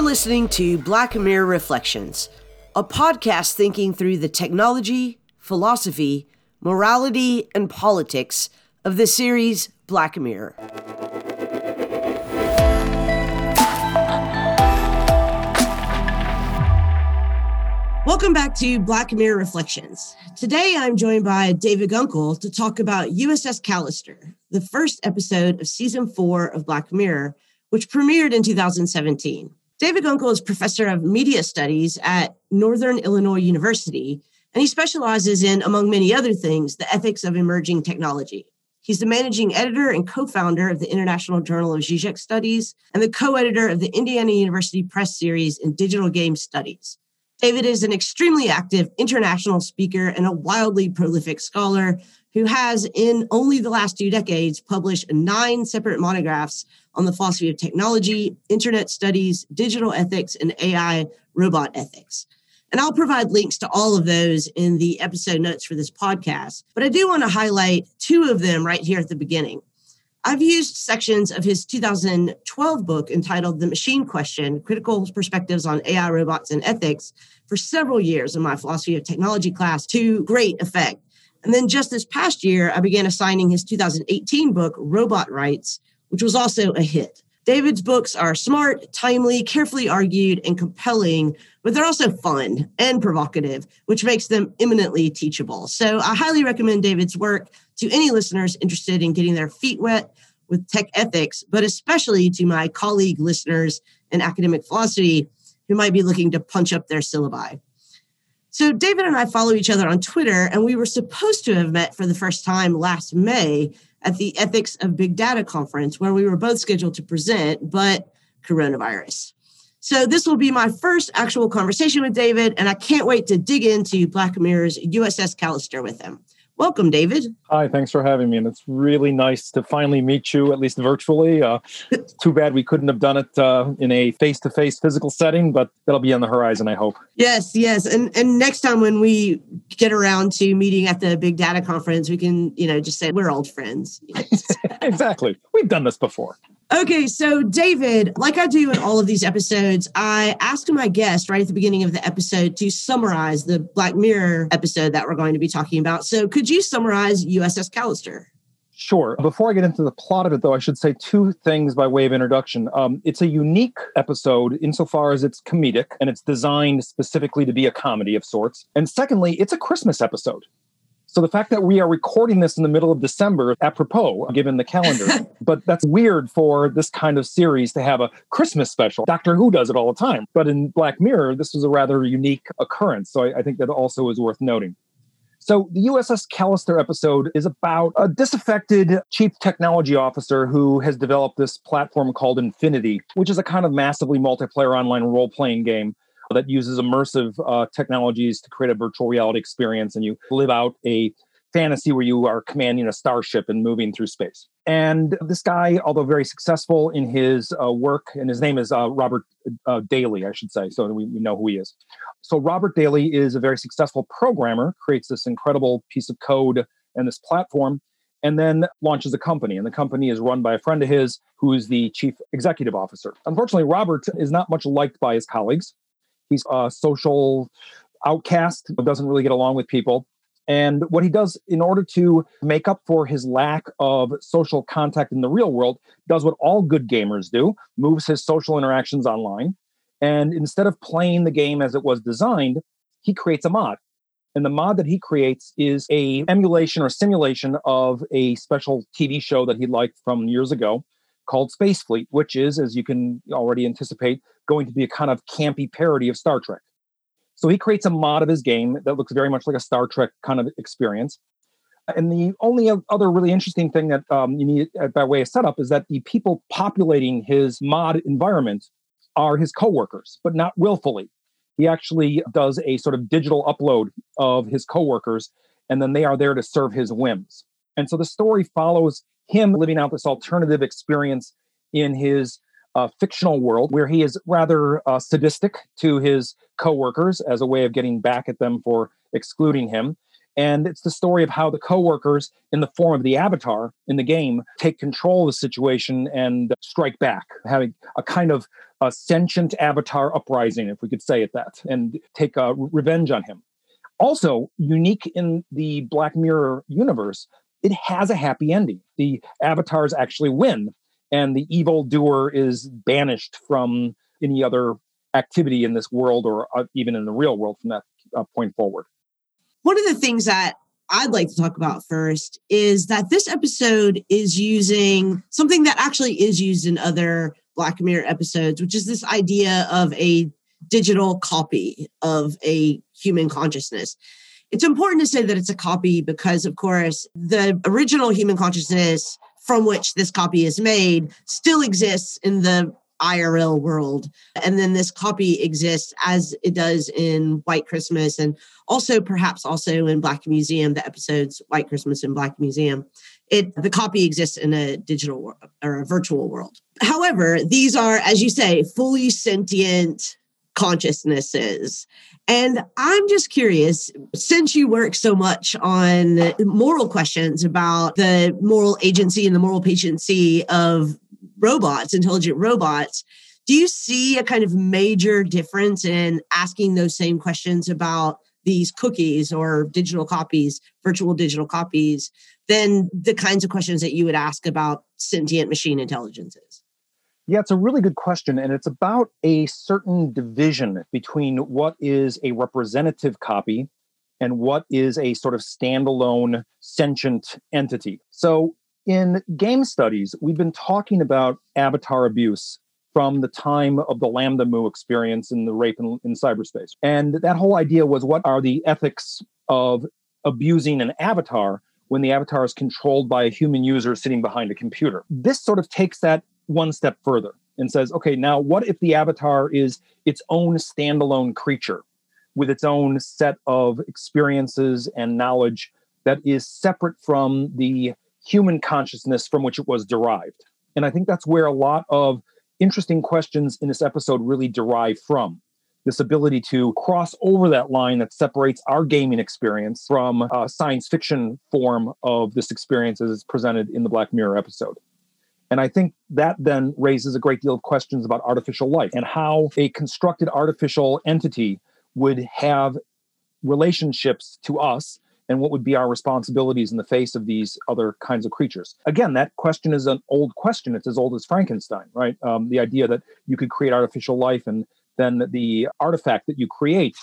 You're listening to Black Mirror Reflections, a podcast thinking through the technology, philosophy, morality, and politics of the series Black Mirror. Welcome back to Black Mirror Reflections. Today I'm joined by David Gunkel to talk about USS Callister, the first episode of season four of Black Mirror, which premiered in 2017. David Gunkel is professor of media studies at Northern Illinois University, and he specializes in, among many other things, the ethics of emerging technology. He's the managing editor and co founder of the International Journal of Zizek Studies and the co editor of the Indiana University Press series in Digital Game Studies. David is an extremely active international speaker and a wildly prolific scholar who has, in only the last two decades, published nine separate monographs on the philosophy of technology, internet studies, digital ethics, and AI robot ethics. And I'll provide links to all of those in the episode notes for this podcast. But I do want to highlight two of them right here at the beginning. I've used sections of his 2012 book entitled The Machine Question Critical Perspectives on AI, Robots, and Ethics for several years in my philosophy of technology class to great effect. And then just this past year, I began assigning his 2018 book, Robot Rights, which was also a hit. David's books are smart, timely, carefully argued, and compelling, but they're also fun and provocative, which makes them eminently teachable. So I highly recommend David's work to any listeners interested in getting their feet wet with tech ethics, but especially to my colleague listeners in academic philosophy who might be looking to punch up their syllabi. So, David and I follow each other on Twitter, and we were supposed to have met for the first time last May at the Ethics of Big Data conference, where we were both scheduled to present, but coronavirus. So, this will be my first actual conversation with David, and I can't wait to dig into Black Mirror's USS Callister with him. Welcome, David. Hi, thanks for having me. And it's really nice to finally meet you, at least virtually. Uh, too bad we couldn't have done it uh, in a face to face physical setting, but that'll be on the horizon, I hope. Yes, yes. And, and next time when we get around to meeting at the big data conference, we can, you know, just say we're old friends. exactly. We've done this before. Okay, so David, like I do in all of these episodes, I ask my guest right at the beginning of the episode to summarize the Black Mirror episode that we're going to be talking about. So, could you summarize USS Callister? Sure. Before I get into the plot of it, though, I should say two things by way of introduction. Um, it's a unique episode insofar as it's comedic and it's designed specifically to be a comedy of sorts. And secondly, it's a Christmas episode. So the fact that we are recording this in the middle of December, apropos, given the calendar, but that's weird for this kind of series to have a Christmas special. Doctor Who does it all the time. But in Black Mirror, this was a rather unique occurrence. So I, I think that also is worth noting. So the USS Callister episode is about a disaffected chief technology officer who has developed this platform called Infinity, which is a kind of massively multiplayer online role-playing game that uses immersive uh, technologies to create a virtual reality experience and you live out a fantasy where you are commanding a starship and moving through space. And this guy, although very successful in his uh, work, and his name is uh, Robert uh, Daly, I should say, so we, we know who he is. So, Robert Daly is a very successful programmer, creates this incredible piece of code and this platform, and then launches a company. And the company is run by a friend of his who is the chief executive officer. Unfortunately, Robert is not much liked by his colleagues. He's a social outcast, doesn't really get along with people. And what he does in order to make up for his lack of social contact in the real world, does what all good gamers do moves his social interactions online. And instead of playing the game as it was designed, he creates a mod. And the mod that he creates is a emulation or simulation of a special TV show that he liked from years ago called Space Fleet, which is, as you can already anticipate, going to be a kind of campy parody of Star Trek. So he creates a mod of his game that looks very much like a Star Trek kind of experience. And the only other really interesting thing that um, you need uh, by way of setup is that the people populating his mod environment are his coworkers, but not willfully. He actually does a sort of digital upload of his coworkers, and then they are there to serve his whims. And so the story follows him living out this alternative experience in his uh, fictional world where he is rather uh, sadistic to his coworkers as a way of getting back at them for excluding him. And it's the story of how the coworkers in the form of the avatar in the game take control of the situation and strike back, having a kind of a sentient avatar uprising, if we could say it that, and take uh, revenge on him. Also, unique in the Black Mirror universe, it has a happy ending. The avatars actually win, and the evil doer is banished from any other activity in this world or uh, even in the real world from that uh, point forward. One of the things that I'd like to talk about first is that this episode is using something that actually is used in other Black Mirror episodes, which is this idea of a digital copy of a human consciousness. It's important to say that it's a copy because, of course, the original human consciousness from which this copy is made still exists in the IRL world. And then this copy exists as it does in White Christmas and also perhaps also in Black Museum, the episodes White Christmas and Black Museum. It the copy exists in a digital or a virtual world. However, these are, as you say, fully sentient consciousnesses. And I'm just curious, since you work so much on moral questions about the moral agency and the moral patiency of robots, intelligent robots, do you see a kind of major difference in asking those same questions about these cookies or digital copies, virtual digital copies, than the kinds of questions that you would ask about sentient machine intelligences? Yeah, it's a really good question. And it's about a certain division between what is a representative copy and what is a sort of standalone sentient entity. So, in game studies, we've been talking about avatar abuse from the time of the LambdaMOO experience in the rape in, in cyberspace. And that whole idea was what are the ethics of abusing an avatar when the avatar is controlled by a human user sitting behind a computer? This sort of takes that one step further and says, okay, now what if the avatar is its own standalone creature with its own set of experiences and knowledge that is separate from the human consciousness from which it was derived. And I think that's where a lot of interesting questions in this episode really derive from this ability to cross over that line that separates our gaming experience from a science fiction form of this experience as it's presented in the Black Mirror episode. And I think that then raises a great deal of questions about artificial life and how a constructed artificial entity would have relationships to us and what would be our responsibilities in the face of these other kinds of creatures. Again that question is an old question. It's as old as frankenstein right? Um, the idea that you could create artificial life and then the artifact that you create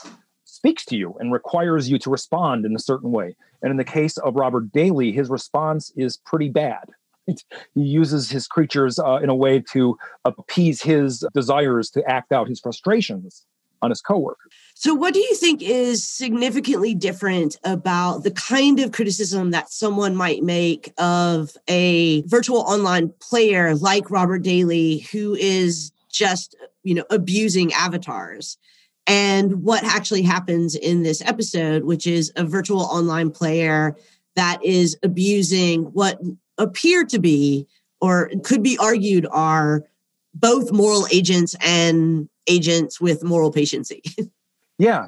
speaks to you and requires you to respond in a certain way. And in the case of robert daly his response is pretty bad he uses his creatures uh, in a way to appease his desires to act out his frustrations on his coworkers. So, what do you think is significantly different about the kind of criticism that someone might make of a virtual online player like Robert Daly, who is just, you know, abusing avatars? And what actually happens in this episode, which is a virtual online player that is abusing what appear to be or could be argued are both moral agents and agents with moral patiency. yeah,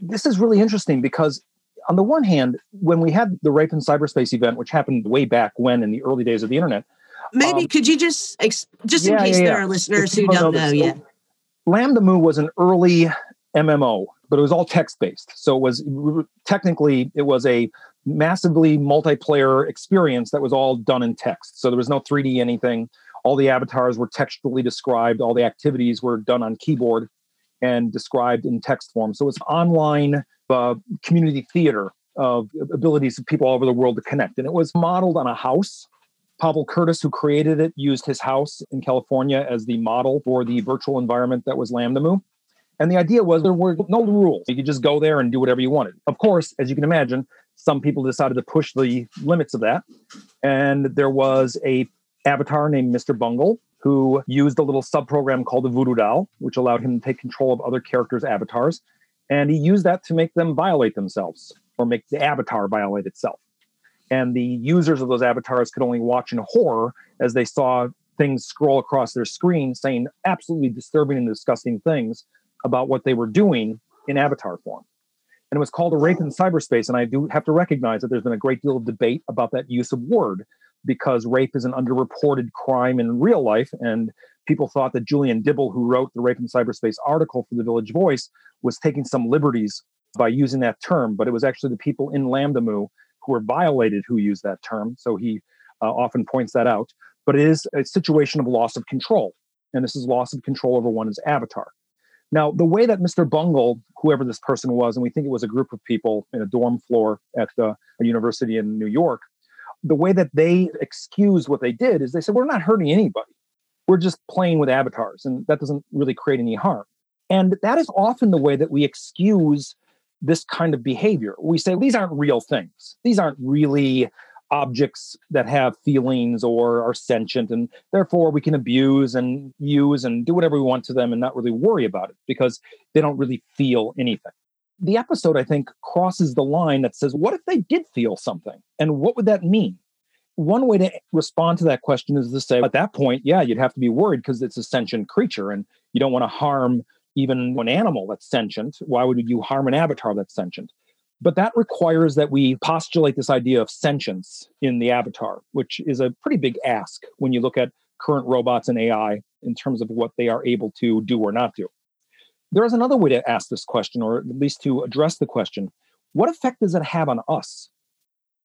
this is really interesting because on the one hand, when we had the rape in cyberspace event, which happened way back when in the early days of the internet, maybe um, could you just just in case yeah, there are listeners who don't know, know yet? LambdaMOO was an early MMO, but it was all text based. So it was technically it was a massively multiplayer experience that was all done in text. So there was no 3D anything. All the avatars were textually described. All the activities were done on keyboard and described in text form. So it's online uh, community theater of abilities of people all over the world to connect. And it was modeled on a house. Pavel curtis who created it used his house in california as the model for the virtual environment that was LambdaMOO and the idea was there were no rules you could just go there and do whatever you wanted of course as you can imagine some people decided to push the limits of that and there was a avatar named Mr. Bungle, who used a little subprogram called the Voodoo Doll, which allowed him to take control of other characters' avatars. And he used that to make them violate themselves or make the avatar violate itself. And the users of those avatars could only watch in horror as they saw things scroll across their screen saying absolutely disturbing and disgusting things about what they were doing in avatar form. and it was called a rape in cyberspace. And I do have to recognize that there's been a great deal of debate about that use of word because rape is an underreported crime in real life. And people thought that Julian Dibbell, who wrote the Rape in Cyberspace article for the Village Voice, was taking some liberties by using that term. But it was actually the people in LambdaMOO who were violated who used that term. So he uh, often points that out. But it is a situation of loss of control. And this is loss of control over one's avatar. Now, the way that Mr. Bungle, whoever this person was, and we think it was a group of people in a dorm floor at a university in New York, the way that they excuse what they did is they said, We're not hurting anybody. We're just playing with avatars, and that doesn't really create any harm. And that is often the way that we excuse this kind of behavior. We say, These aren't real things. These aren't really objects that have feelings or are sentient and therefore we can abuse and use and do whatever we want to them and not really worry about it because they don't really feel anything. The episode i think crosses the line that says what if they did feel something? And what would that mean? One way to respond to that question is to say at that point yeah you'd have to be worried because it's a sentient creature and you don't want to harm even an animal that's sentient. Why would you harm an avatar that's sentient but that requires that we postulate this idea of sentience in the avatar, which is a pretty big ask when you look at current robots and AI in terms of what they are able to do or not do. There is another way to ask this question, or at least to address the question what effect does it have on us,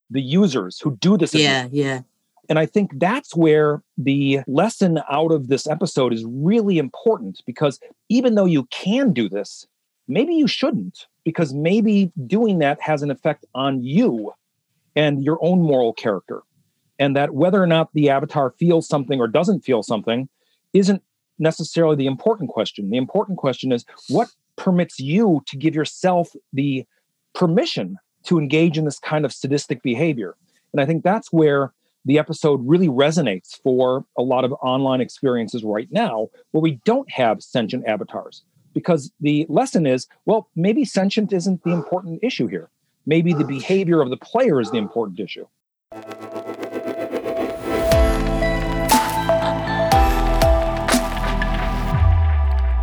the users who do this? Yeah, yeah. And I think that's where the lesson out of this episode is really important because even though you can do this, maybe you shouldn't because maybe doing that has an effect on you and your own moral character. And that whether or not the avatar feels something or doesn't feel something isn't necessarily the important question. The important question is what permits you to give yourself the permission to engage in this kind of sadistic behavior. And I think that's where the episode really resonates for a lot of online experiences right now where we don't have sentient avatars because the lesson is well, maybe sentient isn't the important issue here. Maybe the behavior of the player is the important issue.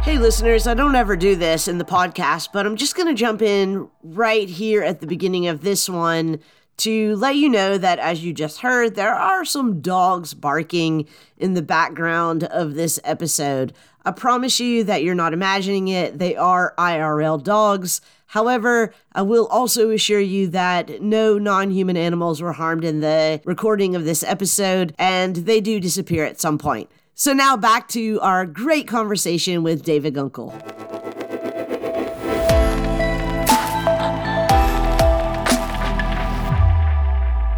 Hey, listeners, I don't ever do this in the podcast, but I'm just going to jump in right here at the beginning of this one to let you know that, as you just heard, there are some dogs barking in the background of this episode. I promise you that you're not imagining it. They are IRL dogs. However, I will also assure you that no non human animals were harmed in the recording of this episode, and they do disappear at some point. So, now back to our great conversation with David Gunkel.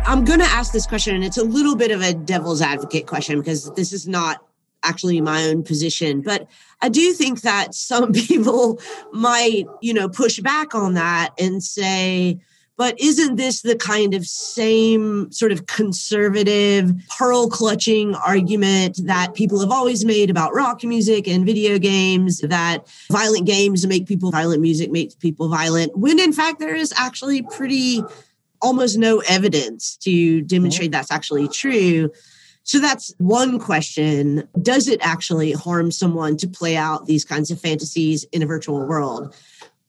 I'm going to ask this question, and it's a little bit of a devil's advocate question because this is not actually my own position. But I do think that some people might, you know, push back on that and say, but isn't this the kind of same sort of conservative, pearl clutching argument that people have always made about rock music and video games that violent games make people violent, music makes people violent, when in fact there is actually pretty almost no evidence to mm-hmm. demonstrate that's actually true. So that's one question. Does it actually harm someone to play out these kinds of fantasies in a virtual world?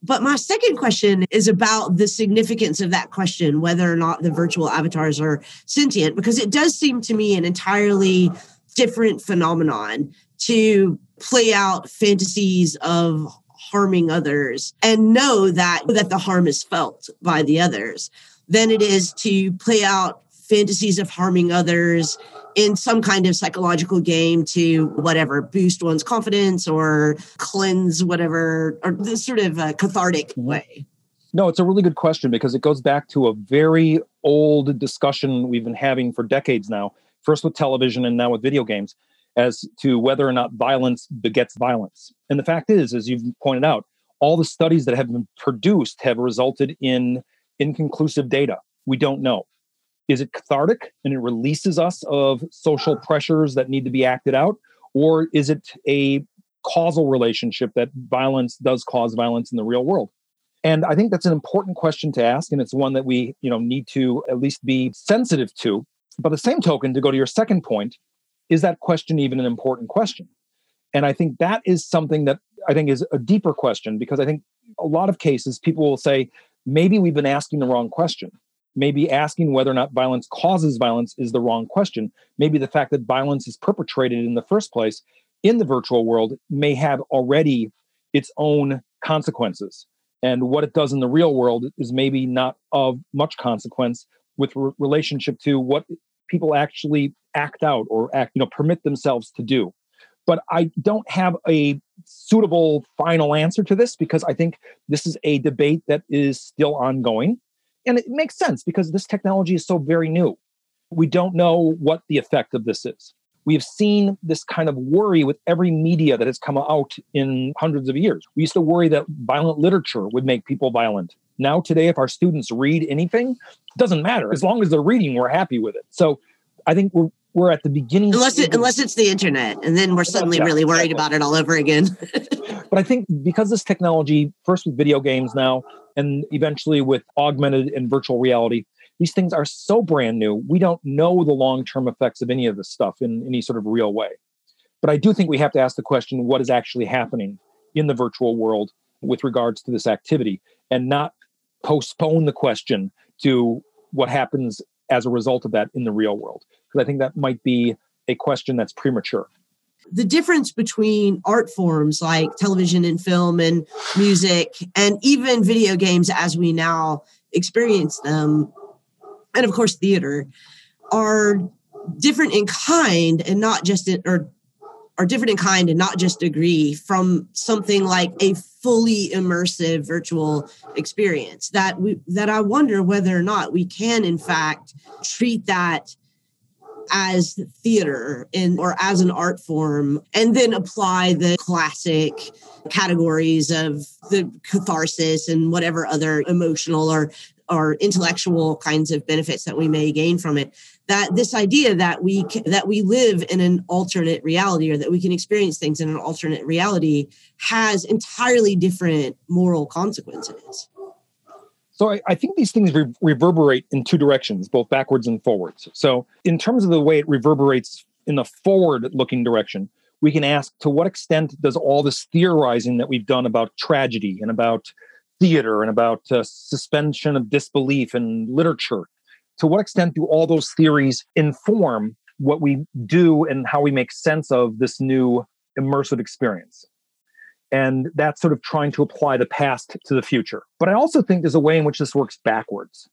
But my second question is about the significance of that question, whether or not the virtual avatars are sentient, because it does seem to me an entirely different phenomenon to play out fantasies of harming others and know that that the harm is felt by the others than it is to play out fantasies of harming others in some kind of psychological game to whatever boost one's confidence or cleanse whatever or this sort of a cathartic mm-hmm. way no it's a really good question because it goes back to a very old discussion we've been having for decades now first with television and now with video games as to whether or not violence begets violence and the fact is as you've pointed out all the studies that have been produced have resulted in inconclusive data. We don't know. Is it cathartic and it releases us of social pressures that need to be acted out? Or is it a causal relationship that violence does cause violence in the real world? And I think that's an important question to ask, and it's one that we, you know, need to at least be sensitive to. By the same token, to go to your second point, is that question even an important question? And I think that is something that I think is a deeper question because I think a lot of cases people will say maybe we've been asking the wrong question. Maybe asking whether or not violence causes violence is the wrong question. Maybe the fact that violence is perpetrated in the first place in the virtual world may have already its own consequences. And what it does in the real world is maybe not of much consequence with re- relationship to what people actually act out or act, you know, permit themselves to do. But I don't have a suitable final answer to this because I think this is a debate that is still ongoing. And it makes sense because this technology is so very new. We don't know what the effect of this is. We've seen this kind of worry with every media that has come out in hundreds of years. We used to worry that violent literature would make people violent. Now, today, if our students read anything, it doesn't matter. As long as they're reading, we're happy with it. So I think we're we're at the beginning unless it, unless it's the internet and then we're suddenly yeah, really worried exactly. about it all over again but i think because this technology first with video games now and eventually with augmented and virtual reality these things are so brand new we don't know the long-term effects of any of this stuff in any sort of real way. But i do think we have to ask the question what is actually happening in the virtual world with regards to this activity? And not postpone the question to what happens as a result of that in the real world. Because i think that might be a question that's premature the difference between art forms like television and film and music and even video games as we now experience them and of course theater are different in kind and not just in, or are different in kind and not just degree from something like a fully immersive virtual experience that we that I wonder whether or not we can in fact treat that as theater in or as an art form and then apply the classic categories of the catharsis and whatever other emotional or or intellectual kinds of benefits that we may gain from it that this idea that we that we live in an alternate reality or that we can experience things in an alternate reality has entirely different moral consequences so I, I think these things re- reverberate in two directions, both backwards and forwards. So in terms of the way it reverberates in the forward-looking direction, we can ask to what extent does all this theorizing that we've done about tragedy and about theater and about uh, suspension of disbelief and literature to what extent do all those theories inform what we do and how we make sense of this new immersive experience and that's sort of trying to apply the past to the future. But I also think there's a way in which this works backwards.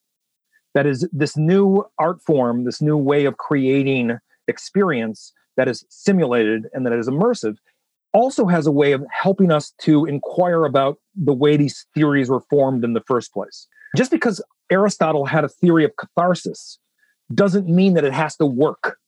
That is, this new art form, this new way of creating experience that is simulated and that is immersive, also has a way of helping us to inquire about the way these theories were formed in the first place. Just because Aristotle had a theory of catharsis doesn't mean that it has to work.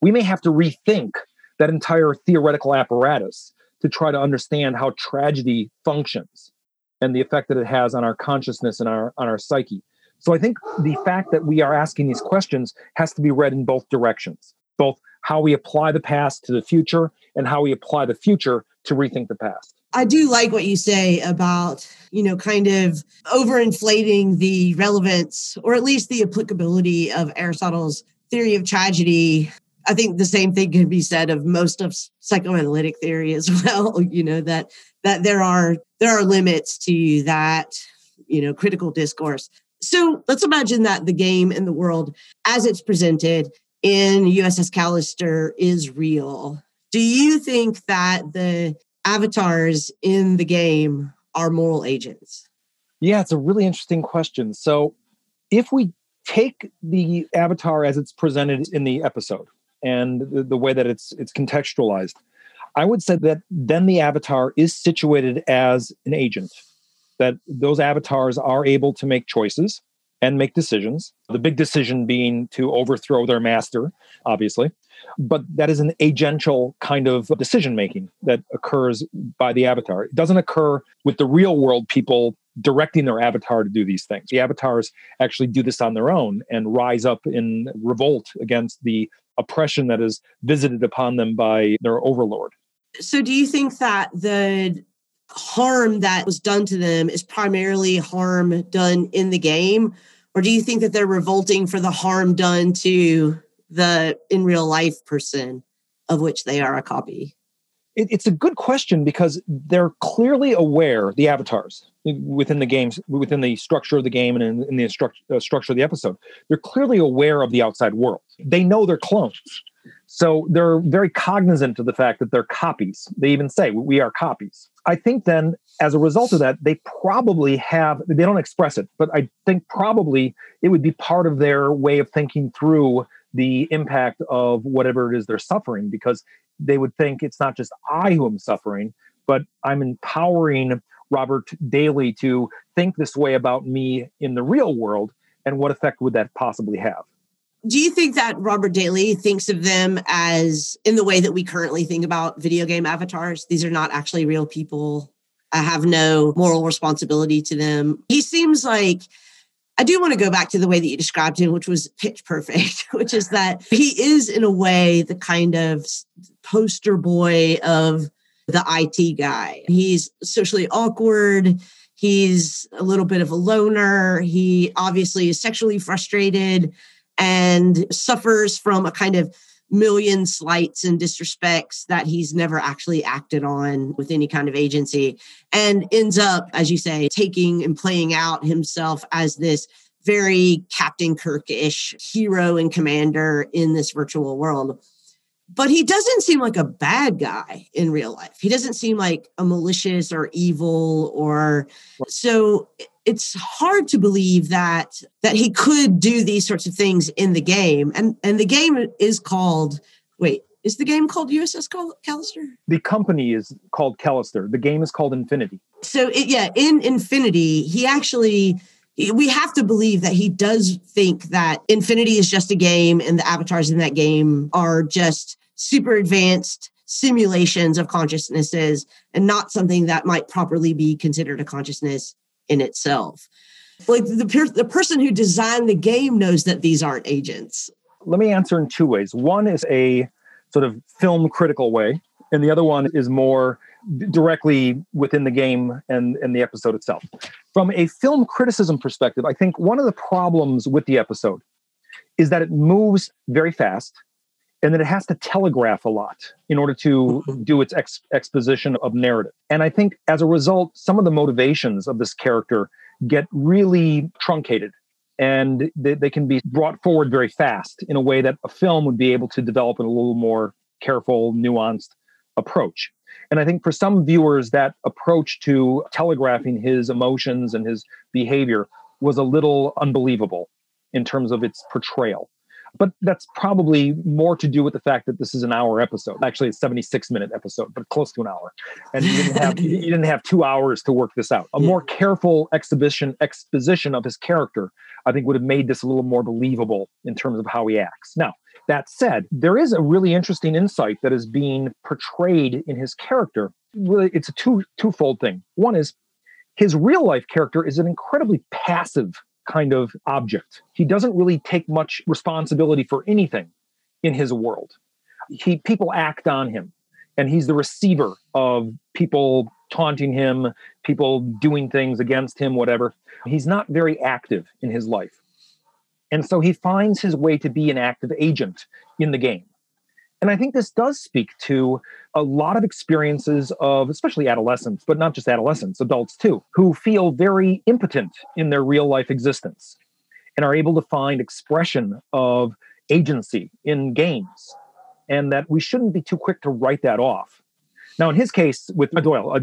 We may have to rethink that entire theoretical apparatus to try to understand how tragedy functions and the effect that it has on our consciousness and our on our psyche. So I think the fact that we are asking these questions has to be read in both directions, both how we apply the past to the future and how we apply the future to rethink the past. I do like what you say about, you know, kind of overinflating the relevance or at least the applicability of Aristotle's theory of tragedy I think the same thing can be said of most of psychoanalytic theory as well. You know that that there are there are limits to that you know critical discourse. So let's imagine that the game and the world as it's presented in USS Callister is real. Do you think that the avatars in the game are moral agents? Yeah, it's a really interesting question. So if we take the avatar as it's presented in the episode, and the, the way that it's it's contextualized. I would say that then the avatar is situated as an agent, that those avatars are able to make choices and make decisions. The big decision being to overthrow their master, obviously. But that is an agential kind of decision making that occurs by the avatar. It doesn't occur with the real world people directing their avatar to do these things. The avatars actually do this on their own and rise up in revolt against the oppression that is visited upon them by their overlord. So, do you think that the harm that was done to them is primarily harm done in the game? Or do you think that they're revolting for the harm done to the in real life person of which they are a copy? It, it's a good question because they're clearly aware, the avatars within the games, within the structure of the game and in, in the instruct, uh, structure of the episode, they're clearly aware of the outside world. They know they're clones. So they're very cognizant of the fact that they're copies. They even say, we are copies. I think then, as a result of that, they probably have, they don't express it, but I think probably it would be part of their way of thinking through the impact of whatever it is they're suffering because they would think it's not just I who am suffering, but I'm empowering Robert Daly to think this way about me in the real world. And what effect would that possibly have? Do you think that Robert Daly thinks of them as in the way that we currently think about video game avatars? These are not actually real people. I have no moral responsibility to them. He seems like I do want to go back to the way that you described him, which was pitch perfect, which is that he is, in a way, the kind of poster boy of the IT guy. He's socially awkward. He's a little bit of a loner. He obviously is sexually frustrated and suffers from a kind of million slights and disrespects that he's never actually acted on with any kind of agency and ends up as you say taking and playing out himself as this very captain kirk-ish hero and commander in this virtual world. But he doesn't seem like a bad guy in real life. He doesn't seem like a malicious or evil or so it's hard to believe that that he could do these sorts of things in the game. And and the game is called wait is the game called uss callister? The company is called callister. The game is called infinity. So it, yeah in infinity he actually we have to believe that he does think that infinity is just a game and the avatars in that game are just super advanced simulations of consciousnesses and not something that might properly be considered a consciousness in itself. Like the, per- the person who designed the game knows that these aren't agents. Let me answer in two ways. One is a sort of film critical way, and the other one is more directly within the game and, and the episode itself. From a film criticism perspective, I think one of the problems with the episode is that it moves very fast and that it has to telegraph a lot in order to mm-hmm. do its ex- exposition of narrative. And I think as a result, some of the motivations of this character get really truncated and they, they can be brought forward very fast in a way that a film would be able to develop in a little more careful, nuanced approach. And I think for some viewers, that approach to telegraphing his emotions and his behavior was a little unbelievable in terms of its portrayal. But that's probably more to do with the fact that this is an hour episode. Actually, it's 76 minute episode, but close to an hour. And you didn't have you didn't have two hours to work this out. A more careful exhibition exposition of his character, I think, would have made this a little more believable in terms of how he acts. Now, that said, there is a really interesting insight that is being portrayed in his character. Really, it's a two twofold thing. One is his real life character is an incredibly passive kind of object. He doesn't really take much responsibility for anything in his world. He people act on him and he's the receiver of people taunting him, people doing things against him, whatever. He's not very active in his life. And so he finds his way to be an active agent in the game. And I think this does speak to a lot of experiences of, especially adolescents, but not just adolescents, adults too, who feel very impotent in their real life existence and are able to find expression of agency in games. And that we shouldn't be too quick to write that off. Now, in his case, with Doyle, uh,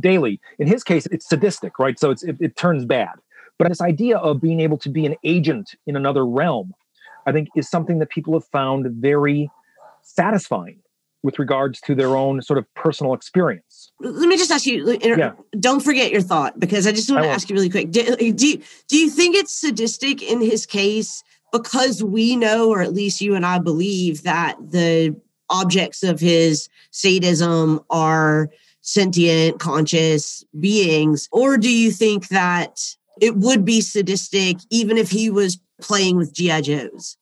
Daly, in his case, it's sadistic, right? So it, it turns bad. But this idea of being able to be an agent in another realm, I think, is something that people have found very satisfying with regards to their own sort of personal experience. Let me just ask you, yeah. don't forget your thought because I just want to ask you really quick. Do, do, you, do you think it's sadistic in his case because we know, or at least you and I believe, that the objects of his sadism are sentient, conscious beings? Or do you think that it would be sadistic even if he was playing with G.I. Joes?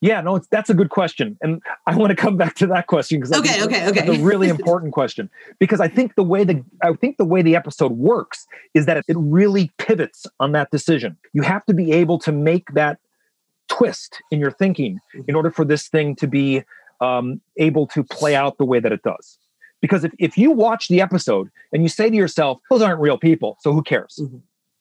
Yeah, no, that's a good question, and I want to come back to that question because okay, okay, okay, it's a really important question because I think the way the I think the way the episode works is that it really pivots on that decision. You have to be able to make that twist in your thinking in order for this thing to be um, able to play out the way that it does. Because if, if you watch the episode and you say to yourself, those aren't real people, so who cares? Mm-hmm.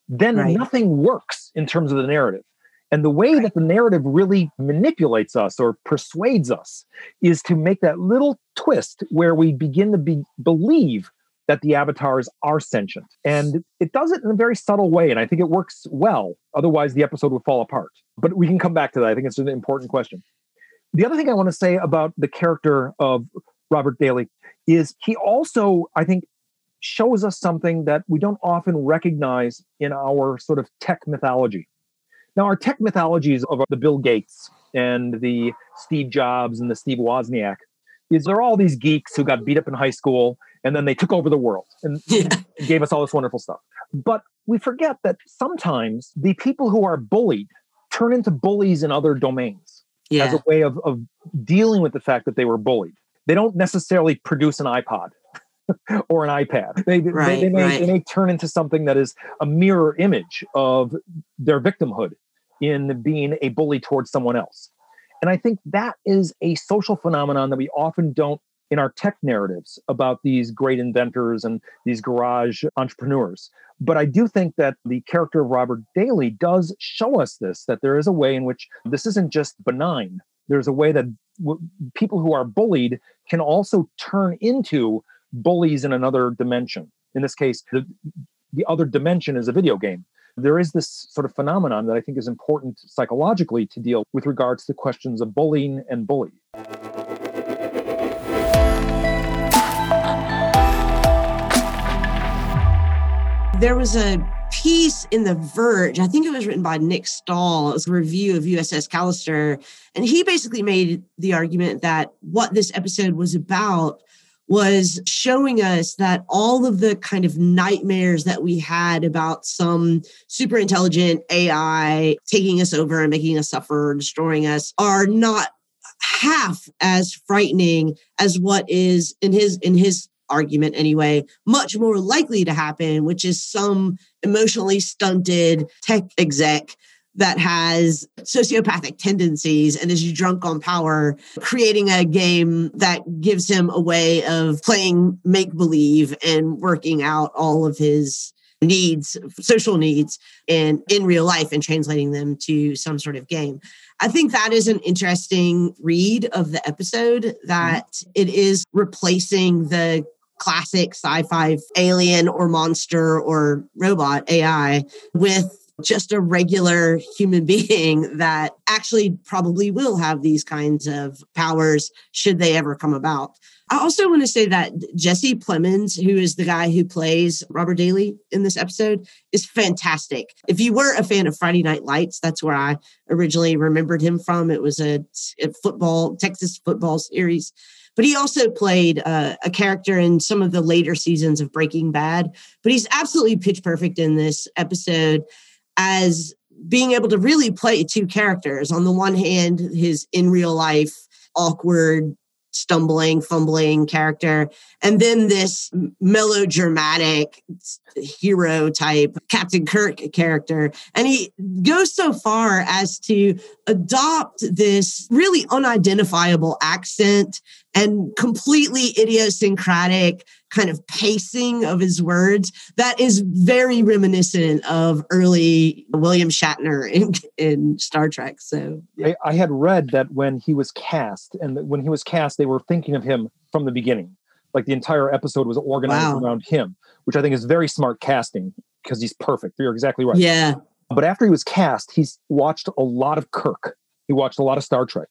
Then right. nothing works in terms of the narrative. And the way that the narrative really manipulates us or persuades us is to make that little twist where we begin to be, believe that the avatars are sentient. And it does it in a very subtle way. And I think it works well. Otherwise, the episode would fall apart. But we can come back to that. I think it's an important question. The other thing I want to say about the character of Robert Daly is he also, I think, shows us something that we don't often recognize in our sort of tech mythology. Now, our tech mythologies of the Bill Gates and the Steve Jobs and the Steve Wozniak is there are all these geeks who got beat up in high school and then they took over the world and yeah. gave us all this wonderful stuff. But we forget that sometimes the people who are bullied turn into bullies in other domains yeah. as a way of, of dealing with the fact that they were bullied. They don't necessarily produce an iPod or an iPad. They, right, they, they, may, right. they may turn into something that is a mirror image of their victimhood in being a bully towards someone else. And I think that is a social phenomenon that we often don't in our tech narratives about these great inventors and these garage entrepreneurs. But I do think that the character of Robert Daly does show us this that there is a way in which this isn't just benign. There's a way that w- people who are bullied can also turn into bullies in another dimension. In this case, the, the other dimension is a video game. There is this sort of phenomenon that I think is important psychologically to deal with regards to questions of bullying and bully. there was a piece in The Verge, I think it was written by Nick Stahl, it was a review of USS Callister. And he basically made the argument that what this episode was about was showing us that all of the kind of nightmares that we had about some super intelligent AI taking us over and making us suffer, destroying us, are not half as frightening as what is in his in his argument anyway, much more likely to happen, which is some emotionally stunted tech exec that has sociopathic tendencies and is drunk on power, creating a game that gives him a way of playing make believe and working out all of his needs, social needs, and in real life and translating them to some sort of game. I think that is an interesting read of the episode that it is replacing the classic sci-fi alien or monster or robot AI with just a regular human being that actually probably will have these kinds of powers should they ever come about. I also want to say that Jesse Plemons, who is the guy who plays Robert Daly in this episode, is fantastic. If you were a fan of Friday Night Lights, that's where I originally remembered him from. It was a, a football, Texas football series but he also played uh, a character in some of the later seasons of Breaking Bad. But he's absolutely pitch perfect in this episode as being able to really play two characters. On the one hand, his in real life awkward stumbling, fumbling character. And then this melodramatic hero type Captain Kirk character. And he goes so far as to adopt this really unidentifiable accent and completely idiosyncratic kind of pacing of his words that is very reminiscent of early William Shatner in, in Star Trek. So I, I, had read that when he was cast, and when he was cast, they were thinking of him from the beginning. Like the entire episode was organized wow. around him, which I think is very smart casting because he's perfect. You're exactly right. Yeah. But after he was cast, he's watched a lot of Kirk. He watched a lot of Star Trek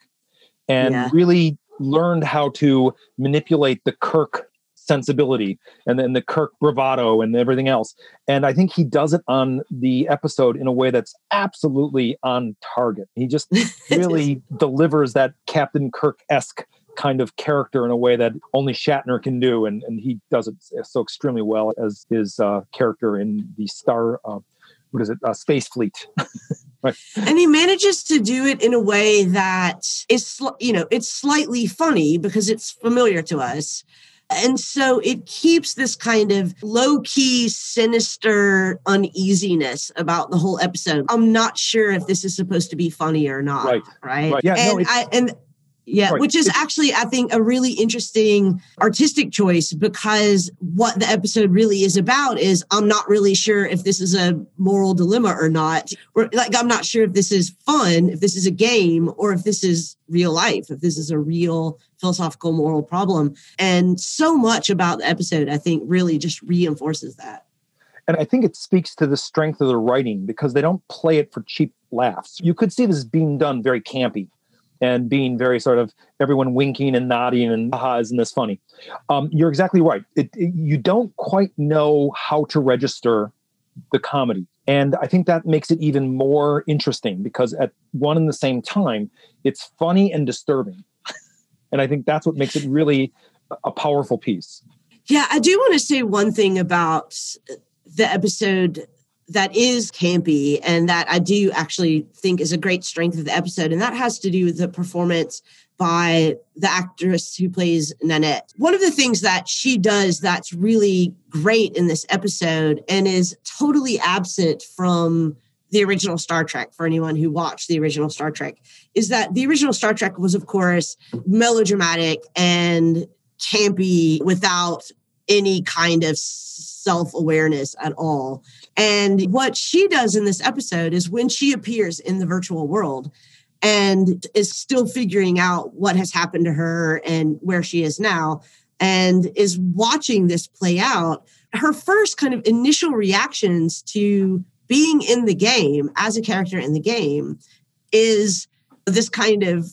and yeah. really learned how to manipulate the Kirk sensibility and then the Kirk bravado and everything else. And I think he does it on the episode in a way that's absolutely on target. He just really delivers that Captain Kirk esque kind of character in a way that only Shatner can do. And, and he does it so extremely well as his uh, character in the Star, uh, what is it, uh, Space Fleet. right. And he manages to do it in a way that is, you know, it's slightly funny because it's familiar to us and so it keeps this kind of low key, sinister uneasiness about the whole episode. I'm not sure if this is supposed to be funny or not. Right. Right. right. Yeah. And, no, I, and Yeah, which is actually, I think, a really interesting artistic choice because what the episode really is about is I'm not really sure if this is a moral dilemma or not. Or, like, I'm not sure if this is fun, if this is a game, or if this is real life, if this is a real philosophical moral problem. And so much about the episode, I think, really just reinforces that. And I think it speaks to the strength of the writing because they don't play it for cheap laughs. You could see this being done very campy and being very sort of everyone winking and nodding and aha, isn't this funny? Um, you're exactly right. It, it, you don't quite know how to register the comedy. And I think that makes it even more interesting because at one and the same time, it's funny and disturbing. and I think that's what makes it really a powerful piece. Yeah, I do want to say one thing about the episode that is campy and that I do actually think is a great strength of the episode. And that has to do with the performance by the actress who plays Nanette. One of the things that she does that's really great in this episode and is totally absent from the original Star Trek for anyone who watched the original Star Trek is that the original Star Trek was, of course, melodramatic and campy without any kind of self awareness at all. And what she does in this episode is when she appears in the virtual world and is still figuring out what has happened to her and where she is now, and is watching this play out, her first kind of initial reactions to being in the game as a character in the game is this kind of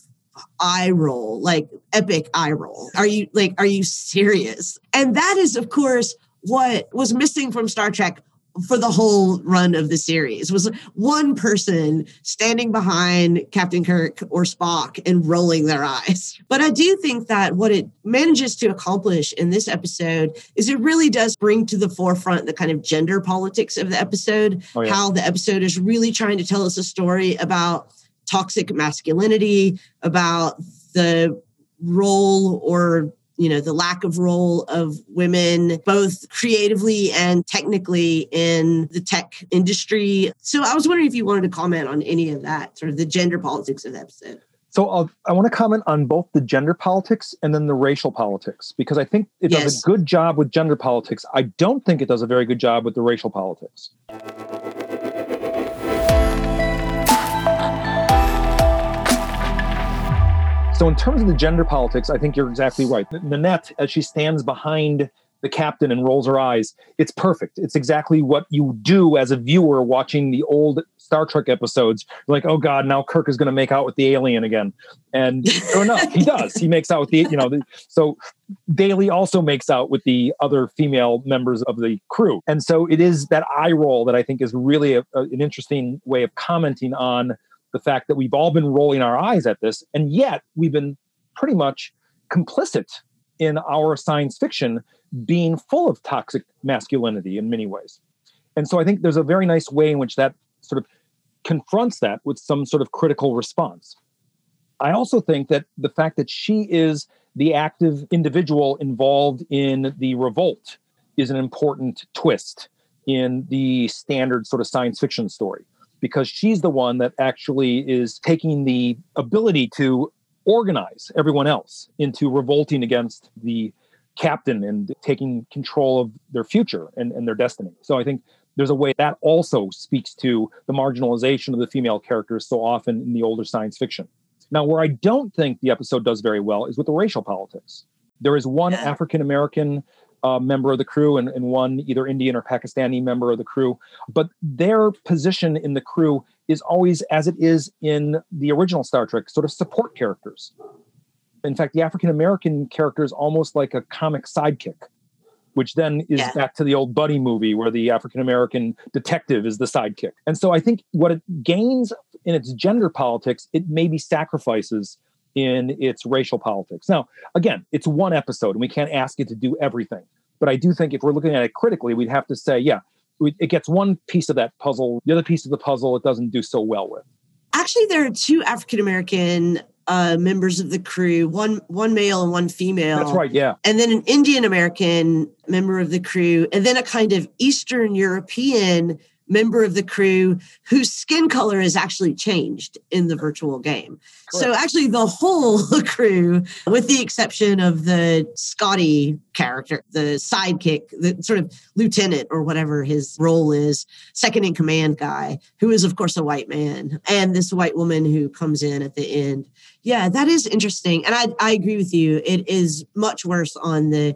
eye roll, like epic eye roll. Are you like, are you serious? And that is, of course, what was missing from Star Trek for the whole run of the series was one person standing behind Captain Kirk or Spock and rolling their eyes. But I do think that what it manages to accomplish in this episode is it really does bring to the forefront the kind of gender politics of the episode, oh, yeah. how the episode is really trying to tell us a story about toxic masculinity, about the role or you know the lack of role of women both creatively and technically in the tech industry. So i was wondering if you wanted to comment on any of that sort of the gender politics of the episode. So I'll, i want to comment on both the gender politics and then the racial politics because i think it yes. does a good job with gender politics. I don't think it does a very good job with the racial politics So, in terms of the gender politics, I think you're exactly right. Nanette, as she stands behind the captain and rolls her eyes, it's perfect. It's exactly what you do as a viewer watching the old Star Trek episodes. You're like, oh God, now Kirk is going to make out with the alien again. And sure enough, he does. He makes out with the, you know, the, so Daly also makes out with the other female members of the crew. And so it is that eye roll that I think is really a, a, an interesting way of commenting on the fact that we've all been rolling our eyes at this, and yet we've been pretty much complicit in our science fiction being full of toxic masculinity in many ways. And so I think there's a very nice way in which that sort of confronts that with some sort of critical response. I also think that the fact that she is the active individual involved in the revolt is an important twist in the standard sort of science fiction story because she's the one that actually is taking the ability to organize everyone else into revolting against the captain and taking control of their future and, and their destiny. So I think there's a way that also speaks to the marginalization of the female characters so often in the older science fiction. Now, where I don't think the episode does very well is with the racial politics. There is one African American uh, member of the crew and, and one either Indian or Pakistani member of the crew. But their position in the crew is always, as it is in the original Star Trek, sort of support characters. In fact, the African American character is almost like a comic sidekick, which then is yeah. back to the old Buddy movie where the African American detective is the sidekick. And so I think what it gains in its gender politics, it maybe sacrifices in its racial politics. Now, again, it's one episode and we can't ask it to do everything. But I do think if we're looking at it critically, we'd have to say, yeah, it gets one piece of that puzzle. The other piece of the puzzle, it doesn't do so well with. Actually, there are two African American uh, members of the crew one one male and one female. That's right, yeah. And then an Indian American member of the crew, and then a kind of Eastern European member of the crew whose skin color has actually changed in the virtual game. Correct. So actually the whole crew, with the exception of the Scotty character, the sidekick, the sort of lieutenant or whatever his role is, second in command guy, who is of course a white man, and this white woman who comes in at the end. Yeah, that is interesting. And I, I agree with you. It is much worse on the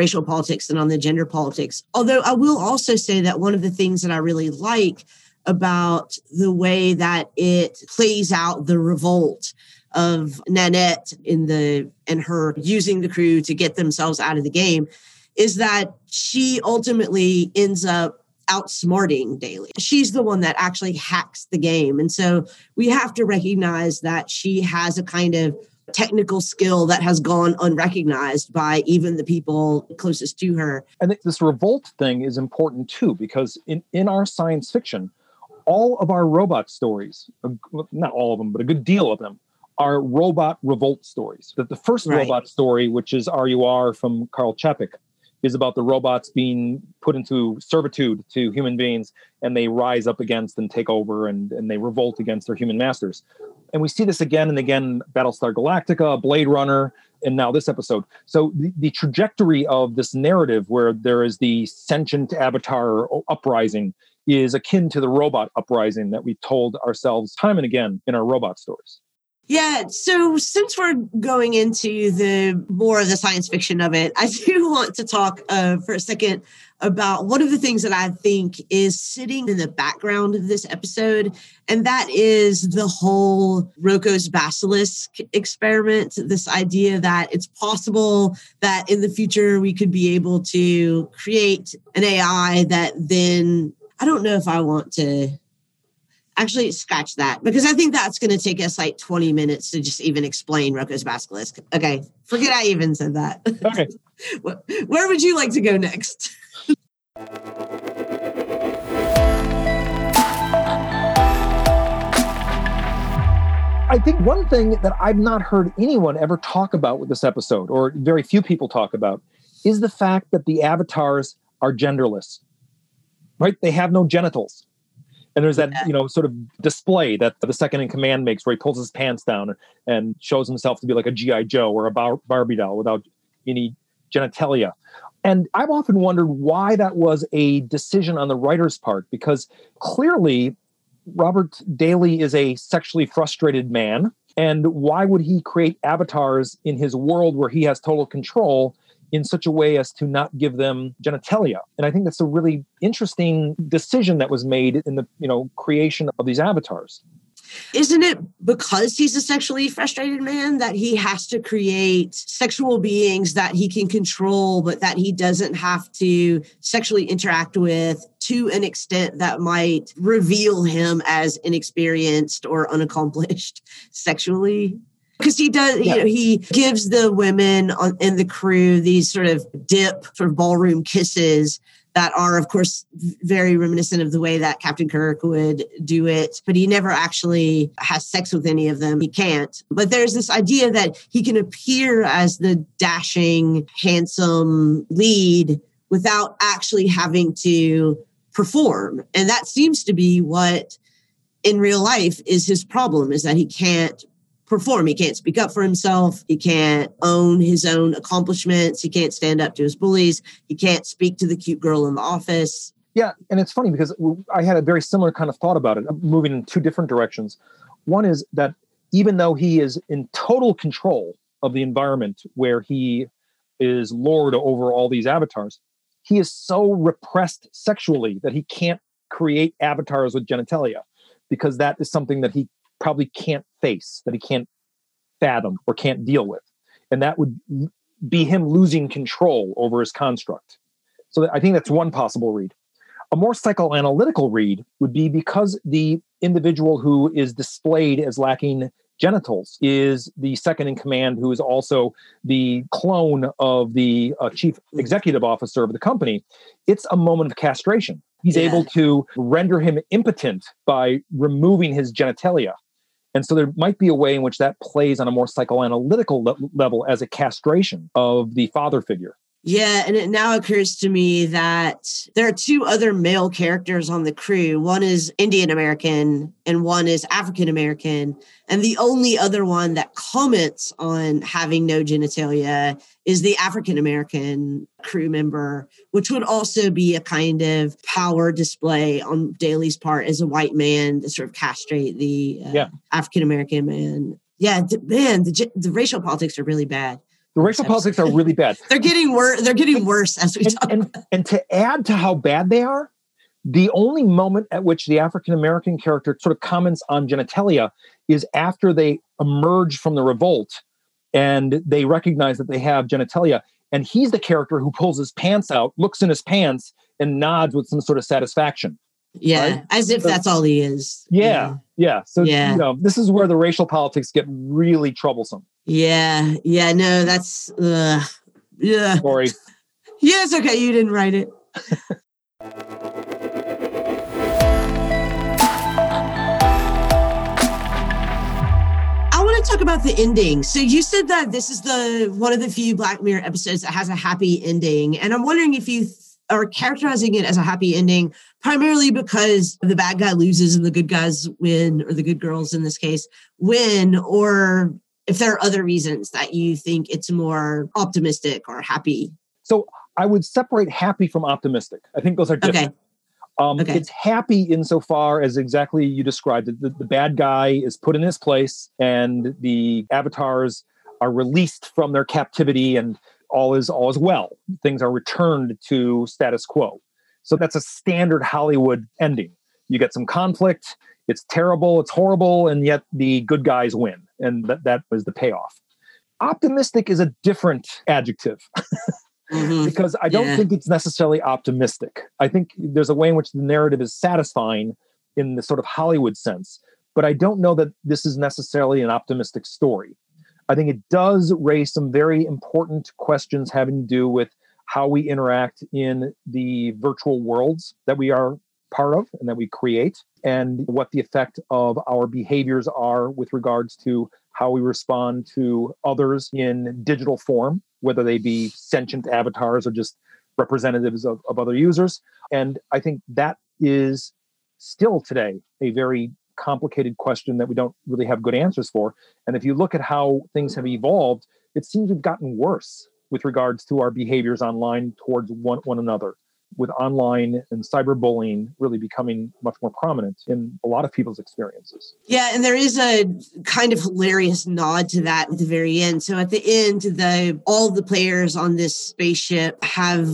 racial politics and on the gender politics. Although I will also say that one of the things that I really like about the way that it plays out the revolt of Nanette in the and her using the crew to get themselves out of the game is that she ultimately ends up outsmarting Daly. She's the one that actually hacks the game. And so we have to recognize that she has a kind of technical skill that has gone unrecognized by even the people closest to her. I think this revolt thing is important too, because in, in our science fiction, all of our robot stories, not all of them, but a good deal of them, are robot revolt stories. That the first right. robot story, which is RUR from Carl Čapek, is about the robots being put into servitude to human beings and they rise up against and take over and, and they revolt against their human masters. And we see this again and again Battlestar Galactica, Blade Runner, and now this episode. So the, the trajectory of this narrative where there is the sentient avatar uprising is akin to the robot uprising that we told ourselves time and again in our robot stories. Yeah. So since we're going into the more of the science fiction of it, I do want to talk uh, for a second about one of the things that I think is sitting in the background of this episode, and that is the whole Roko's basilisk experiment. This idea that it's possible that in the future we could be able to create an AI that then I don't know if I want to actually scratch that because I think that's going to take us like 20 minutes to just even explain Roko's basilisk. Okay, forget I even said that. Okay. Where would you like to go next? I think one thing that I've not heard anyone ever talk about with this episode, or very few people talk about, is the fact that the avatars are genderless. Right? They have no genitals. And there's that, you know, sort of display that the second in command makes where he pulls his pants down and shows himself to be like a G.I. Joe or a Bar- Barbie doll without any genitalia. And I've often wondered why that was a decision on the writer's part, because clearly Robert Daly is a sexually frustrated man. And why would he create avatars in his world where he has total control in such a way as to not give them genitalia. And I think that's a really interesting decision that was made in the, you know, creation of these avatars. Isn't it because he's a sexually frustrated man that he has to create sexual beings that he can control, but that he doesn't have to sexually interact with to an extent that might reveal him as inexperienced or unaccomplished sexually? Because he does yeah. you know he gives the women on, in the crew these sort of dip sort of ballroom kisses that are of course very reminiscent of the way that captain kirk would do it but he never actually has sex with any of them. He can't. But there's this idea that he can appear as the dashing handsome lead without actually having to perform. And that seems to be what in real life is his problem is that he can't perform. He can't speak up for himself. He can't own his own accomplishments. He can't stand up to his bullies. He can't speak to the cute girl in the office. Yeah, and it's funny because I had a very similar kind of thought about it, uh, moving in two different directions. One is that even though he is in total control of the environment where he is lord over all these avatars, he is so repressed sexually that he can't create avatars with genitalia because that is something that he probably can't face, that he can't fathom or can't deal with. And that would be him losing control over his construct. So I think that's one possible read. A more psychoanalytical read would be because the individual who is displayed as lacking genitals is the second in command, who is also the clone of the uh, chief executive officer of the company. It's a moment of castration. He's yeah. able to render him impotent by removing his genitalia. And so there might be a way in which that plays on a more psychoanalytical le- level as a castration of the father figure. Yeah, and it now occurs to me that there are two other male characters on the crew. One is Indian American and one is African American. And the only other one that comments on having no genitalia is the African American crew member, which would also be a kind of power display on Daly's part as a white man to sort of castrate the uh, Yeah. African American man. Yeah, man, the, the racial politics are really bad. The racial politics are really bad. They're getting worse. They're getting worse as we and, talk. and, and to add to how bad they are, the only moment at which the African American character sort of comments on genitalia is after they emerge from the revolt and they recognize that they have genitalia. And he's the character who pulls his pants out, looks in his pants, and nods with some sort of satisfaction. yeah, right? as if So- that's all he is. Yeah. Yeah. So, Yeah. you know, this is where the racial politics get really troublesome. Yeah. Yeah. No, that's, uh, yeah. Sorry. Yeah, it's okay. You didn't write it. I want to talk about the ending. So you said that this is the one of the few Black Mirror episodes that has a happy ending, and I'm wondering if you th- are characterizing it as a happy ending primarily because the bad guy loses and the good guys win, or the good girls in this case win, or if there are other reasons that you think it's more optimistic or happy. So I would separate happy from optimistic. I think those are different. Okay. Um, Okay. It's happy insofar as exactly you described it. The, the bad guy is put in his place, and the avatars are released from their captivity, and all is all is well. Things are returned to status quo. So that's a standard Hollywood ending. You get some conflict. It's terrible. It's horrible, and yet the good guys win, and that that was the payoff. Optimistic is a different adjective Mhm. because I don't Yeah. think it's necessarily optimistic. I think there's a way in which the narrative is satisfying in the sort of Hollywood sense, but I don't know that this is necessarily an optimistic story. I think it does raise some very important questions having to do with how we interact in the virtual worlds that we are part of and that we create, and what the effect of our behaviors are with regards to how we respond to others in digital form, whether they be sentient avatars or just representatives of, of other users. And I think that is still today a very complicated question that we don't really have good answers for. And if you look at how things have evolved, it seems we've gotten worse with regards to our behaviors online towards one, one another, with online and cyberbullying really becoming much more prominent in a lot of people's experiences. Yeah, and there is a kind of hilarious nod to that at the very end. So at the end, the all the players on this spaceship have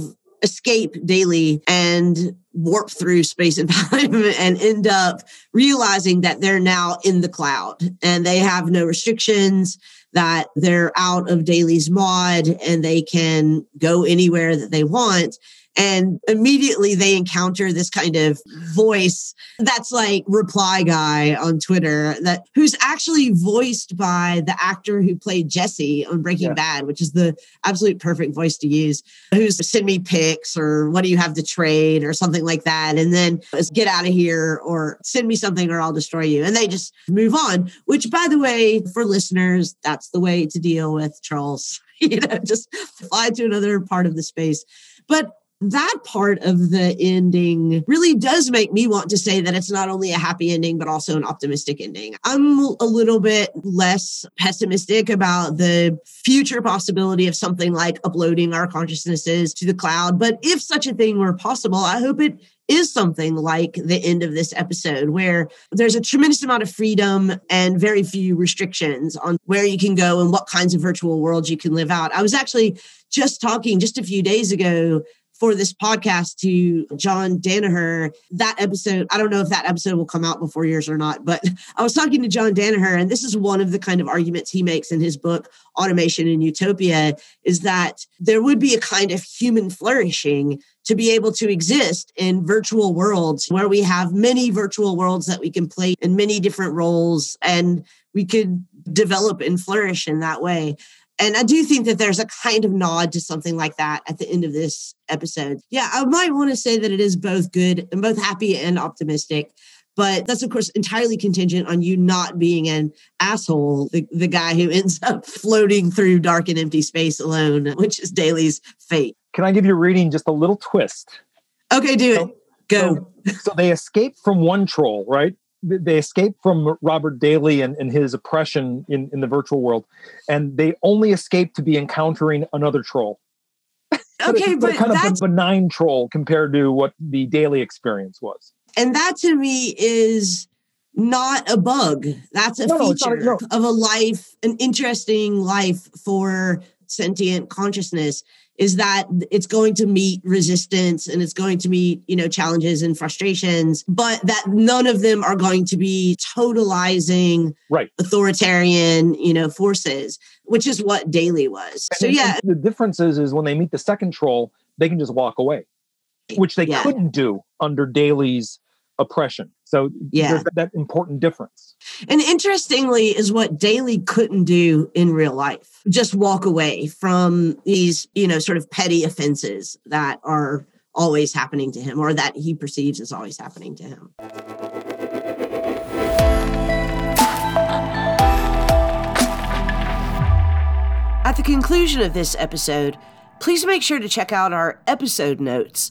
escape Daly and warp through space and time and end up realizing that they're now in the cloud and they have no restrictions that they're out of Daly's mod and they can go anywhere that they want and immediately they encounter this kind of voice that's like reply guy on Twitter that who's actually voiced by the actor who played Jesse on Breaking Yeah. Bad, which is the absolute perfect voice to use. Who's send me pics or what do you have to trade or something like that, and then it's get out of here or send me something or I'll destroy you, and they just move on. Which, by the way, for listeners, that's the way to deal with trolls. you know, just fly to another part of the space, but that part of the ending really does make me want to say that it's not only a happy ending, but also an optimistic ending. I'm a little bit less pessimistic about the future possibility of something like uploading our consciousnesses to the cloud. But if such a thing were possible, I hope it is something like the end of this episode, where there's a tremendous amount of freedom and very few restrictions on where you can go and what kinds of virtual worlds you can live out. I was actually just talking just a few days ago for this podcast to John Danaher. That episode, I don't know if that episode will come out before yours or not, but I was talking to John Danaher, and this is one of the kind of arguments he makes in his book, Automation and Utopia, is that there would be a kind of human flourishing to be able to exist in virtual worlds where we have many virtual worlds that we can play in many different roles and we could develop and flourish in that way. And I do think that there's a kind of nod to something like that at the end of this episode. Yeah, I might want to say that it is both good and both happy and optimistic. But that's, of course, entirely contingent on you not being an asshole, the, the guy who ends up floating through dark and empty space alone, which is Daly's fate. Can I give your reading just a little twist? Okay, do it. Go. So, so they escape from one troll, right? They escape from Robert Daly and, and his oppression in, in the virtual world, and they only escape to be encountering another troll. Okay, but, but kind that's, of a benign troll compared to what the Daly experience was. and that to me is not a bug. That's a No, no, a- feature no. of a life, an interesting life for sentient consciousness is that it's going to meet resistance and it's going to meet, you know, challenges and frustrations, but that none of them are going to be totalizing Right. authoritarian, you know, forces, which is what Daly was. So yeah, the difference is, is when they meet the second troll, they can just walk away, which they Yeah. couldn't do under Daly's oppression. So Yeah. there's that, that important difference. And interestingly, is what Daly couldn't do in real life. Just walk away from these, you know, sort of petty offenses that are always happening to him or that he perceives as always happening to him. At the conclusion of this episode, please make sure to check out our episode notes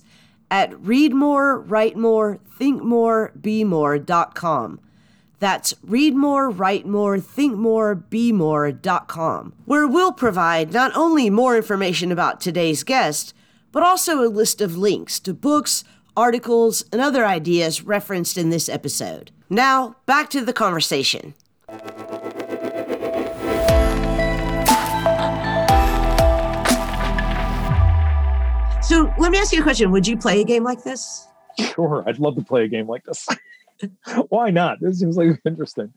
at read more, write more, think more, be more.com. That's read more, write more, think more, be more.com, where we'll provide not only more information about today's guest, but also a list of links to books, articles, and other ideas referenced in this episode. Now, back to the conversation. So, let me ask you a question. Would you play a game like this? Sure, I'd love to play a game like this. Why not? This seems like interesting.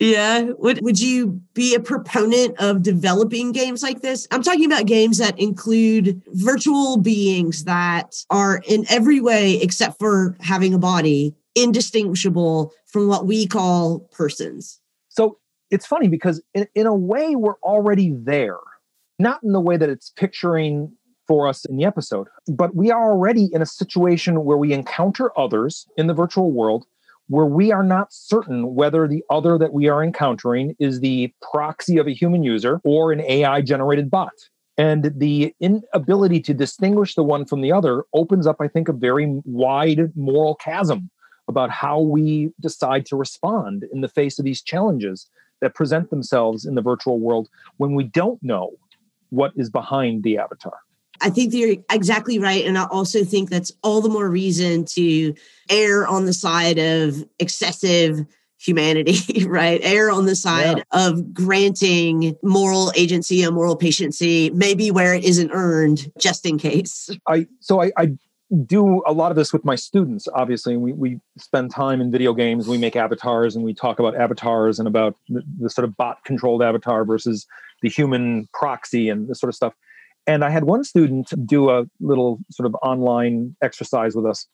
Yeah. Would would you be a proponent of developing games like this? I'm talking about games that include virtual beings that are in every way except for having a body indistinguishable from what we call persons. So it's funny because in, in a way we're already there, not in the way that it's picturing for us in the episode, but we are already in a situation where we encounter others in the virtual world where we are not certain whether the other that we are encountering is the proxy of a human user or an AI generated bot. And the inability to distinguish the one from the other opens up, I think, a very wide moral chasm about how we decide to respond in the face of these challenges that present themselves in the virtual world when we don't know what is behind the avatar. I think you're exactly right. And I also think that's all the more reason to err on the side of excessive humanity, right? Err on the side of granting moral agency and moral patiency, maybe where it isn't earned, just in case. I so I, I do a lot of this with my students. Obviously, we we spend time in video games. We make avatars, and we talk about avatars and about the, the sort of bot controlled avatar versus the human proxy and this sort of stuff. And I had one student do a little sort of online exercise with us,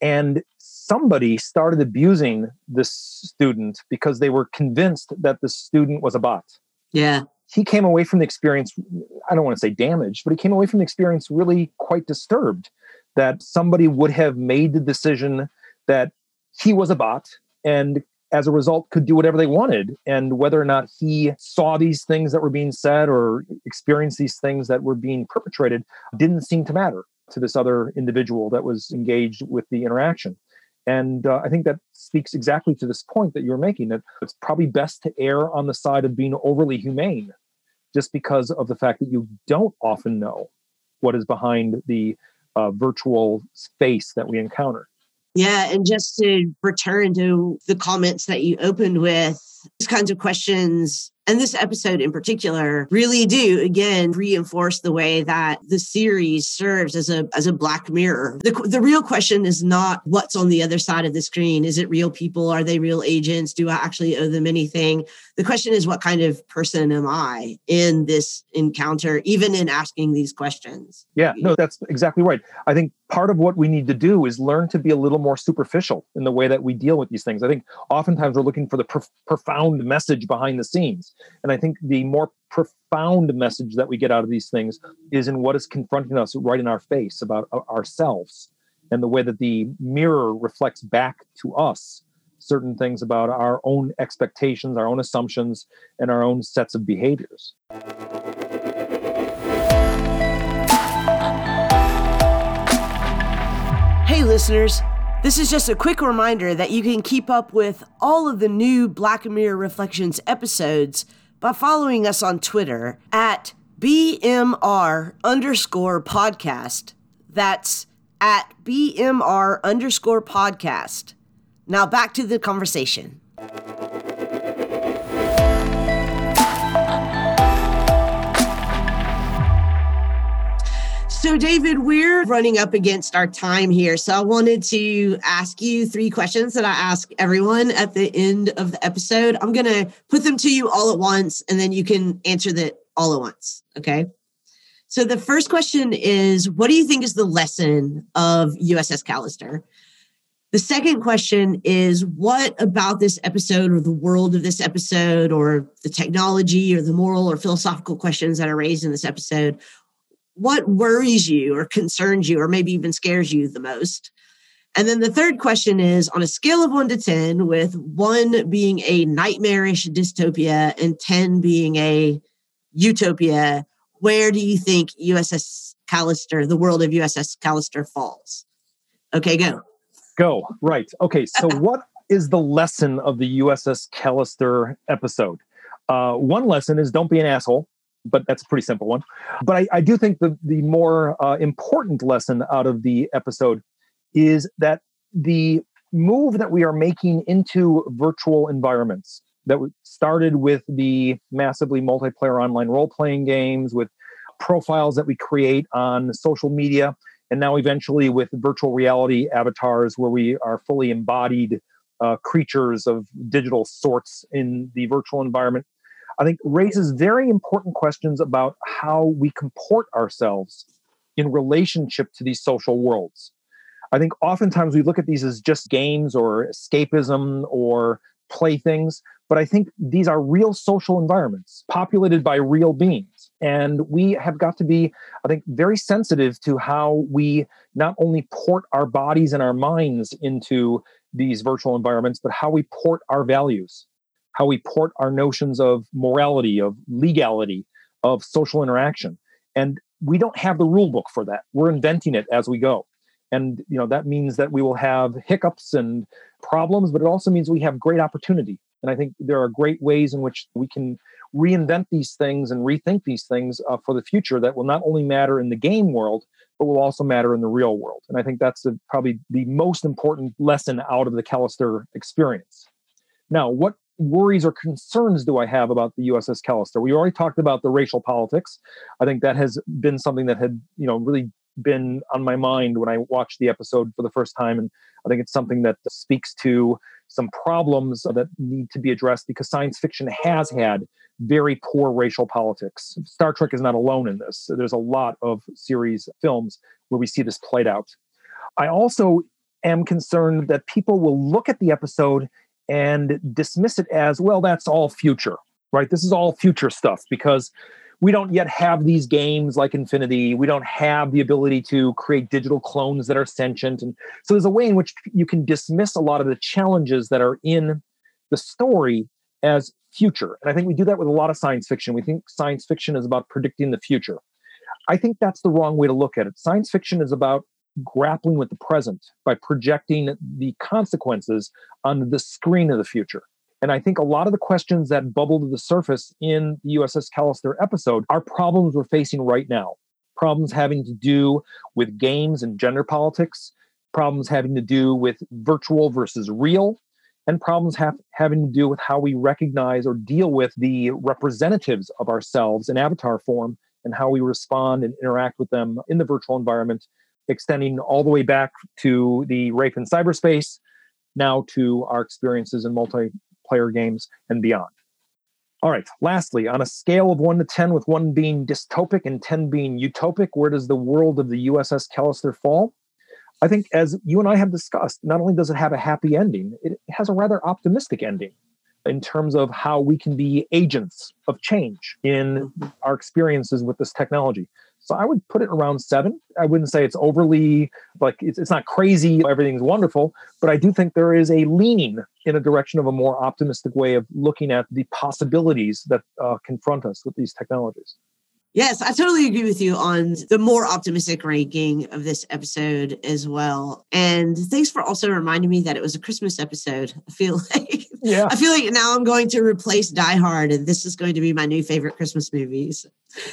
and somebody started abusing this student because they were convinced that the student was a bot Yeah. he came away from the experience i don't want to say damaged but he came away from the experience really quite disturbed that somebody would have made the decision that he was a bot and as a result could do whatever they wanted and whether or not he saw these things that were being said or experienced these things that were being perpetrated didn't seem to matter to this other individual that was engaged with the interaction and uh, I think that speaks exactly to this point that you're making that it's probably best to err on the side of being overly humane just because of the fact that you don't often know what is behind the uh, virtual space that we encounter. Yeah. And just to return to the comments that you opened with, these kinds of questions and this episode in particular really do again reinforce the way that the series serves as a as a black mirror. The, the real question is not what's on the other side of the screen. Is it real people? Are they real agents? Do i actually owe them anything? The question is what kind of person am i in this encounter even in asking these questions? Yeah, no, that's exactly right. I think part of what we need to do is learn to be a little more superficial in the way that we deal with these things. I think oftentimes we're looking for the prof- profound message behind the scenes. And I think the more profound message that we get out of these things is in what is confronting us right in our face about o- ourselves and the way that the mirror reflects back to us certain things about our own expectations, our own assumptions, and our own sets of behaviors. Listeners. This is just a quick reminder that you can keep up with all of the new Black Mirror Reflections episodes by following us on Twitter at BMR underscore podcast. That's at BMR underscore podcast. Now back to the conversation. So, David, we're running up against our time here. So, I wanted to ask you three questions that I ask everyone at the end of the episode. I'm going to put them to you all at once, and then you can answer that all at once. Okay. So, the first question is What do you think is the lesson of USS Callister? The second question is What about this episode or the world of this episode or the technology or the moral or philosophical questions that are raised in this episode? What worries you or concerns you or maybe even scares you the most? And then the third question is on a scale of one to 10, with one being a nightmarish dystopia and 10 being a utopia, where do you think USS Callister, the world of USS Callister falls? Okay, go. Go. Right. Okay. So, what is the lesson of the USS Callister episode? Uh, one lesson is don't be an asshole but that's a pretty simple one. But I, I do think the the more uh, important lesson out of the episode is that the move that we are making into virtual environments that started with the massively multiplayer online role playing games with profiles that we create on social media and now eventually with virtual reality avatars where we are fully embodied uh, creatures of digital sorts in the virtual environment I think raises very important questions about how we comport ourselves in relationship to these social worlds. I think oftentimes we look at these as just games or escapism or playthings, but I think these are real social environments populated by real beings. And we have got to be, I think, very sensitive to how we not only port our bodies and our minds into these virtual environments, but how we port our values how we port our notions of morality, of legality, of social interaction. And we don't have the rule book for that. We're inventing it as we go. And you know that means that we will have hiccups and problems, but it also means we have great opportunity. And I think there are great ways in which we can reinvent these things and rethink these things uh, for the future that will not only matter in the game world, but will also matter in the real world. And I think that's the, probably the most important lesson out of the Callister experience. Now, what worries or concerns do I have about the USS Callister? We already talked about the racial politics. I think that has been something that had, you know, really been on my mind when I watched the episode for the first time. And I think it's something that speaks to some problems that need to be addressed because science fiction has had very poor racial politics. Star Trek is not alone in this. There's a lot of series films where we see this played out. I also am concerned that people will look at the episode and dismiss it as, well, that's all future, right? This is all future stuff because we don't yet have these games like Infinity. We don't have the ability to create digital clones that are sentient. And so there's a way in which you can dismiss a lot of the challenges that are in the story as future. And I think we do that with a lot of science fiction. We think science fiction is about predicting the future. I think that's the wrong way to look at it. Science fiction is about grappling with the present by projecting the consequences on the screen of the future. And I think a lot of the questions that bubble to the surface in the USS Callister episode are problems we're facing right now. Problems having to do with games and gender politics, problems having to do with virtual versus real, and problems have, having to do with how we recognize or deal with the representatives of ourselves in avatar form and how we respond and interact with them in the virtual environment extending all the way back to the Rape in cyberspace, now to our experiences in multiplayer games and beyond. All right, lastly, on a scale of 1 to 10, with 1 being dystopic and 10 being utopic, where does the world of the USS Callister fall? I think, as you and I have discussed, not only does it have a happy ending, it has a rather optimistic ending in terms of how we can be agents of change in mm-hmm. our experiences with this technology. So I would put it around seven. I wouldn't say it's overly like it's, it's not crazy, everything's wonderful, but I do think there is a leaning in a direction of a more optimistic way of looking at the possibilities that uh, confront us with these technologies. Yes, I totally agree with you on the more optimistic ranking of this episode as well. And thanks for also reminding me that it was a Christmas episode. I feel like yeah. I feel like now I'm going to replace Die Hard and this is going to be my new favorite Christmas movies.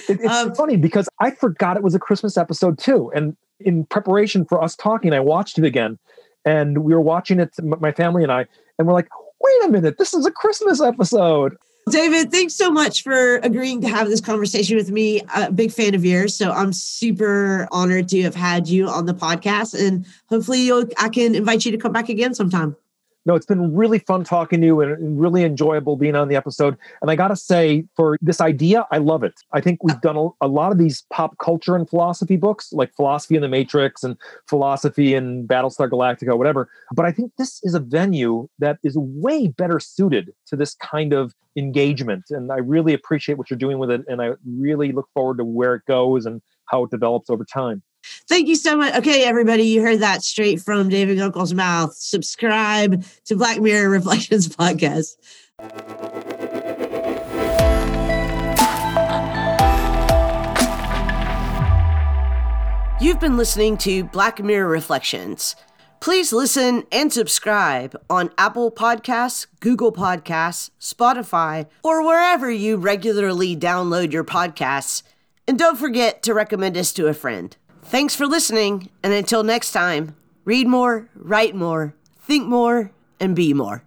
It, it's um, funny because I forgot it was a Christmas episode too. And in preparation for us talking, I watched it again and we were watching it, my family and I, and we're like, wait a minute, this is a Christmas episode. David, thanks so much for agreeing to have this conversation with me. A big fan of yours, so I'm super honored to have had you on the podcast, and hopefully, I can invite you to come back again sometime no, it's been really fun talking to you and really enjoyable being on the episode. And I got to say, for this idea, I love it. I think we've done a, lot of these pop culture and philosophy books, like Philosophy in the Matrix and Philosophy in Battlestar Galactica, whatever. But I think this is a venue that is way better suited to this kind of engagement. And I really appreciate what you're doing with it. And I really look forward to where it goes and how it develops over time. Thank you so much. Okay, everybody, you heard that straight from David Gunkel's mouth. Subscribe to Black Mirror Reflections podcast. You've been listening to Black Mirror Reflections. Please listen and subscribe on Apple Podcasts, Google Podcasts, Spotify, or wherever you regularly download your podcasts. And don't forget to recommend us to a friend. Thanks for listening, and until next time, read more, write more, think more, and be more.